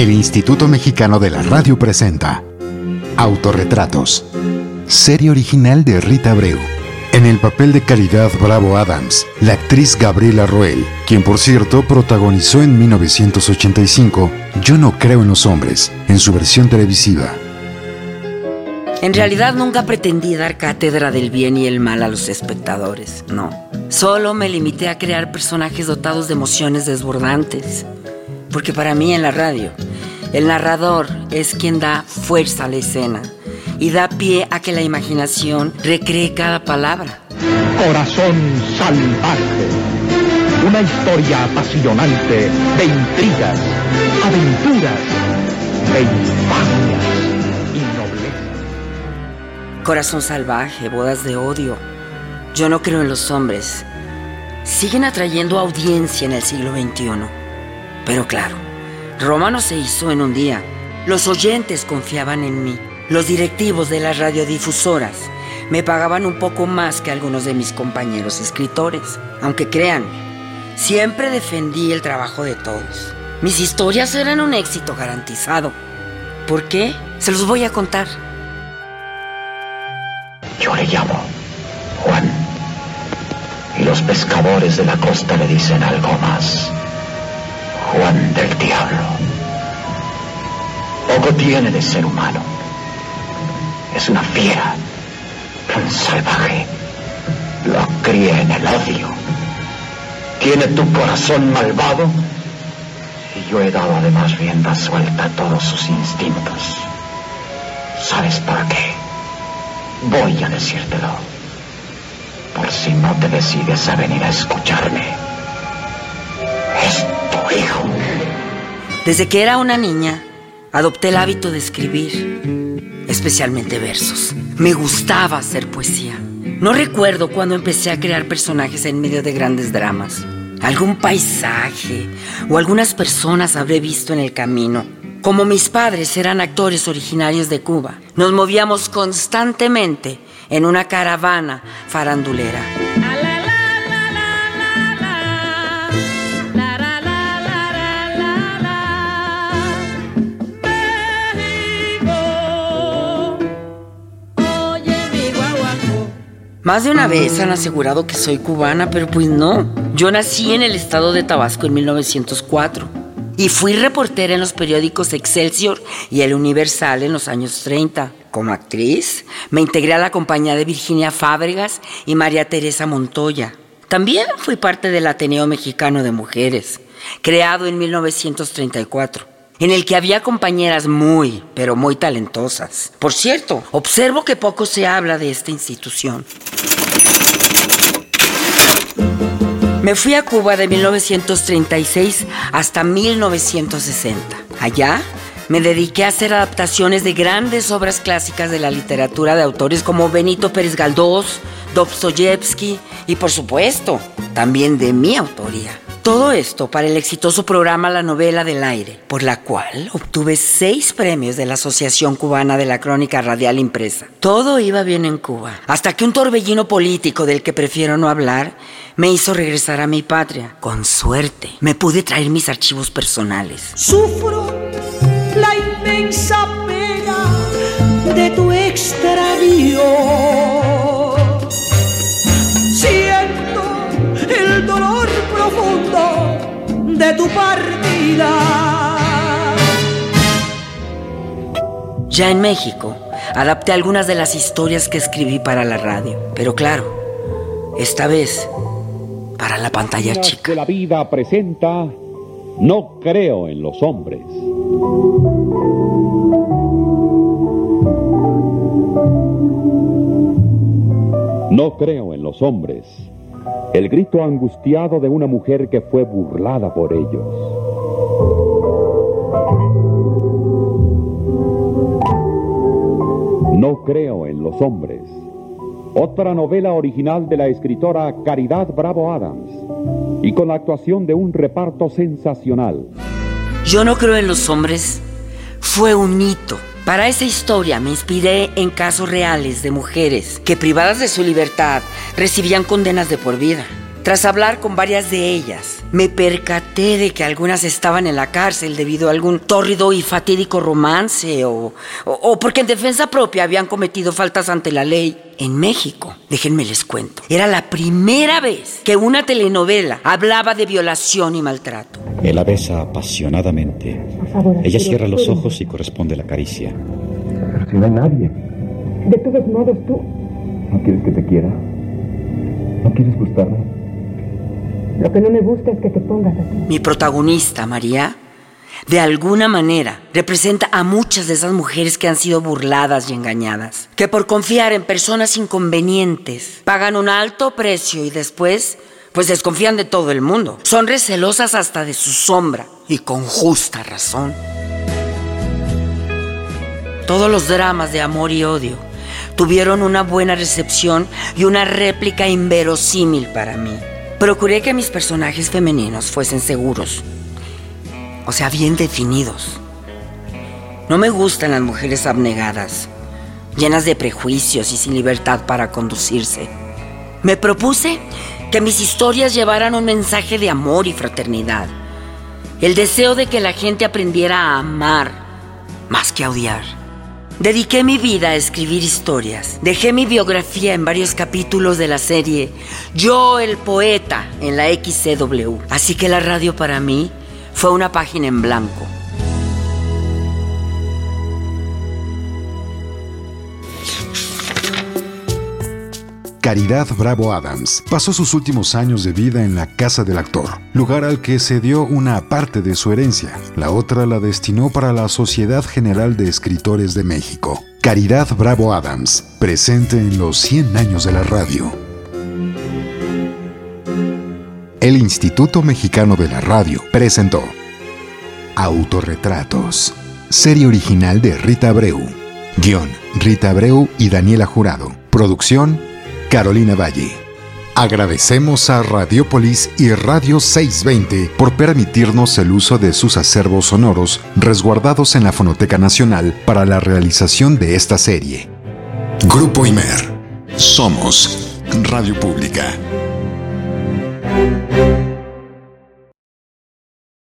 El Instituto Mexicano de la Radio presenta Autorretratos, serie original de Rita Abreu. En el papel de Caridad Bravo Adams, la actriz Gabriela Roel, quien por cierto protagonizó en 1985 Yo no creo en los hombres, en su versión televisiva. En realidad nunca pretendí dar cátedra del bien y el mal a los espectadores, no. Solo me limité a crear personajes dotados de emociones desbordantes. Porque para mí en la radio, el narrador es quien da fuerza a la escena y da pie a que la imaginación recree cada palabra. Corazón salvaje. Una historia apasionante de intrigas, aventuras, de infamias y nobleza. Corazón salvaje, bodas de odio. Yo no creo en los hombres. Siguen atrayendo audiencia en el siglo XXI. Pero claro, Roma no se hizo en un día. Los oyentes confiaban en mí. Los directivos de las radiodifusoras me pagaban un poco más que algunos de mis compañeros escritores. Aunque crean, siempre defendí el trabajo de todos. Mis historias eran un éxito garantizado. ¿Por qué? Se los voy a contar. Yo le llamo Juan. Y los pescadores de la costa le dicen algo más. Juan del Diablo. Poco tiene de ser humano. Es una fiera, tan salvaje. Lo cría en el odio. Tiene tu corazón malvado y yo he dado además rienda suelta a todos sus instintos. ¿Sabes por qué? Voy a decírtelo. Por si no te decides a venir a escucharme. Desde que era una niña, adopté el hábito de escribir, especialmente versos. Me gustaba hacer poesía. No recuerdo cuando empecé a crear personajes en medio de grandes dramas. Algún paisaje o algunas personas habré visto en el camino. Como mis padres eran actores originarios de Cuba, nos movíamos constantemente en una caravana farandulera. Más de una vez han asegurado que soy cubana, pero pues no. Yo nací en el estado de Tabasco en 1904 y fui reportera en los periódicos Excelsior y El Universal en los años 30. Como actriz, me integré a la compañía de Virginia Fábregas y María Teresa Montoya. También fui parte del Ateneo Mexicano de Mujeres, creado en 1934 en el que había compañeras muy, pero muy talentosas. Por cierto, observo que poco se habla de esta institución. Me fui a Cuba de 1936 hasta 1960. Allá me dediqué a hacer adaptaciones de grandes obras clásicas de la literatura de autores como Benito Pérez Galdós, Dostoyevsky y por supuesto, también de mi autoría. Todo esto para el exitoso programa La Novela del Aire, por la cual obtuve seis premios de la Asociación Cubana de la Crónica Radial Impresa. Todo iba bien en Cuba, hasta que un torbellino político del que prefiero no hablar me hizo regresar a mi patria. Con suerte, me pude traer mis archivos personales. Sufro la inmensa pena de tu extravío. De tu partida. Ya en México, adapté algunas de las historias que escribí para la radio, pero claro, esta vez para la pantalla chica. Que la vida presenta, no creo en los hombres. No creo en los hombres. El grito angustiado de una mujer que fue burlada por ellos. No creo en los hombres. Otra novela original de la escritora Caridad Bravo Adams y con la actuación de un reparto sensacional. Yo no creo en los hombres. Fue un hito. Para esa historia me inspiré en casos reales de mujeres que privadas de su libertad recibían condenas de por vida. Tras hablar con varias de ellas, me percaté de que algunas estaban en la cárcel debido a algún tórrido y fatídico romance o, o, porque en defensa propia habían cometido faltas ante la ley. En México, déjenme les cuento, era la primera vez que una telenovela hablaba de violación y maltrato. Él la besa apasionadamente. Ella cierra los ojos y corresponde la caricia. Pero si no hay nadie. De todos modos, tú... ¿No quieres que te quiera? ¿No quieres gustarme? Lo que no me gusta es que te pongas así. Mi protagonista, María, de alguna manera representa a muchas de esas mujeres que han sido burladas y engañadas, que por confiar en personas inconvenientes pagan un alto precio y después pues desconfían de todo el mundo. Son recelosas hasta de su sombra y con justa razón. Todos los dramas de amor y odio tuvieron una buena recepción y una réplica inverosímil para mí. Procuré que mis personajes femeninos fuesen seguros, o sea, bien definidos. No me gustan las mujeres abnegadas, llenas de prejuicios y sin libertad para conducirse. Me propuse que mis historias llevaran un mensaje de amor y fraternidad, el deseo de que la gente aprendiera a amar más que a odiar. Dediqué mi vida a escribir historias. Dejé mi biografía en varios capítulos de la serie Yo el poeta en la XCW. Así que la radio para mí fue una página en blanco. Caridad Bravo Adams pasó sus últimos años de vida en la casa del actor, lugar al que se dio una parte de su herencia. La otra la destinó para la Sociedad General de Escritores de México. Caridad Bravo Adams, presente en los 100 años de la radio. El Instituto Mexicano de la Radio presentó Autorretratos, serie original de Rita Abreu. Guión, Rita Abreu y Daniela Jurado. Producción, Carolina Valle. Agradecemos a Radiopolis y Radio 620 por permitirnos el uso de sus acervos sonoros resguardados en la Fonoteca Nacional para la realización de esta serie. Grupo Imer. Somos Radio Pública.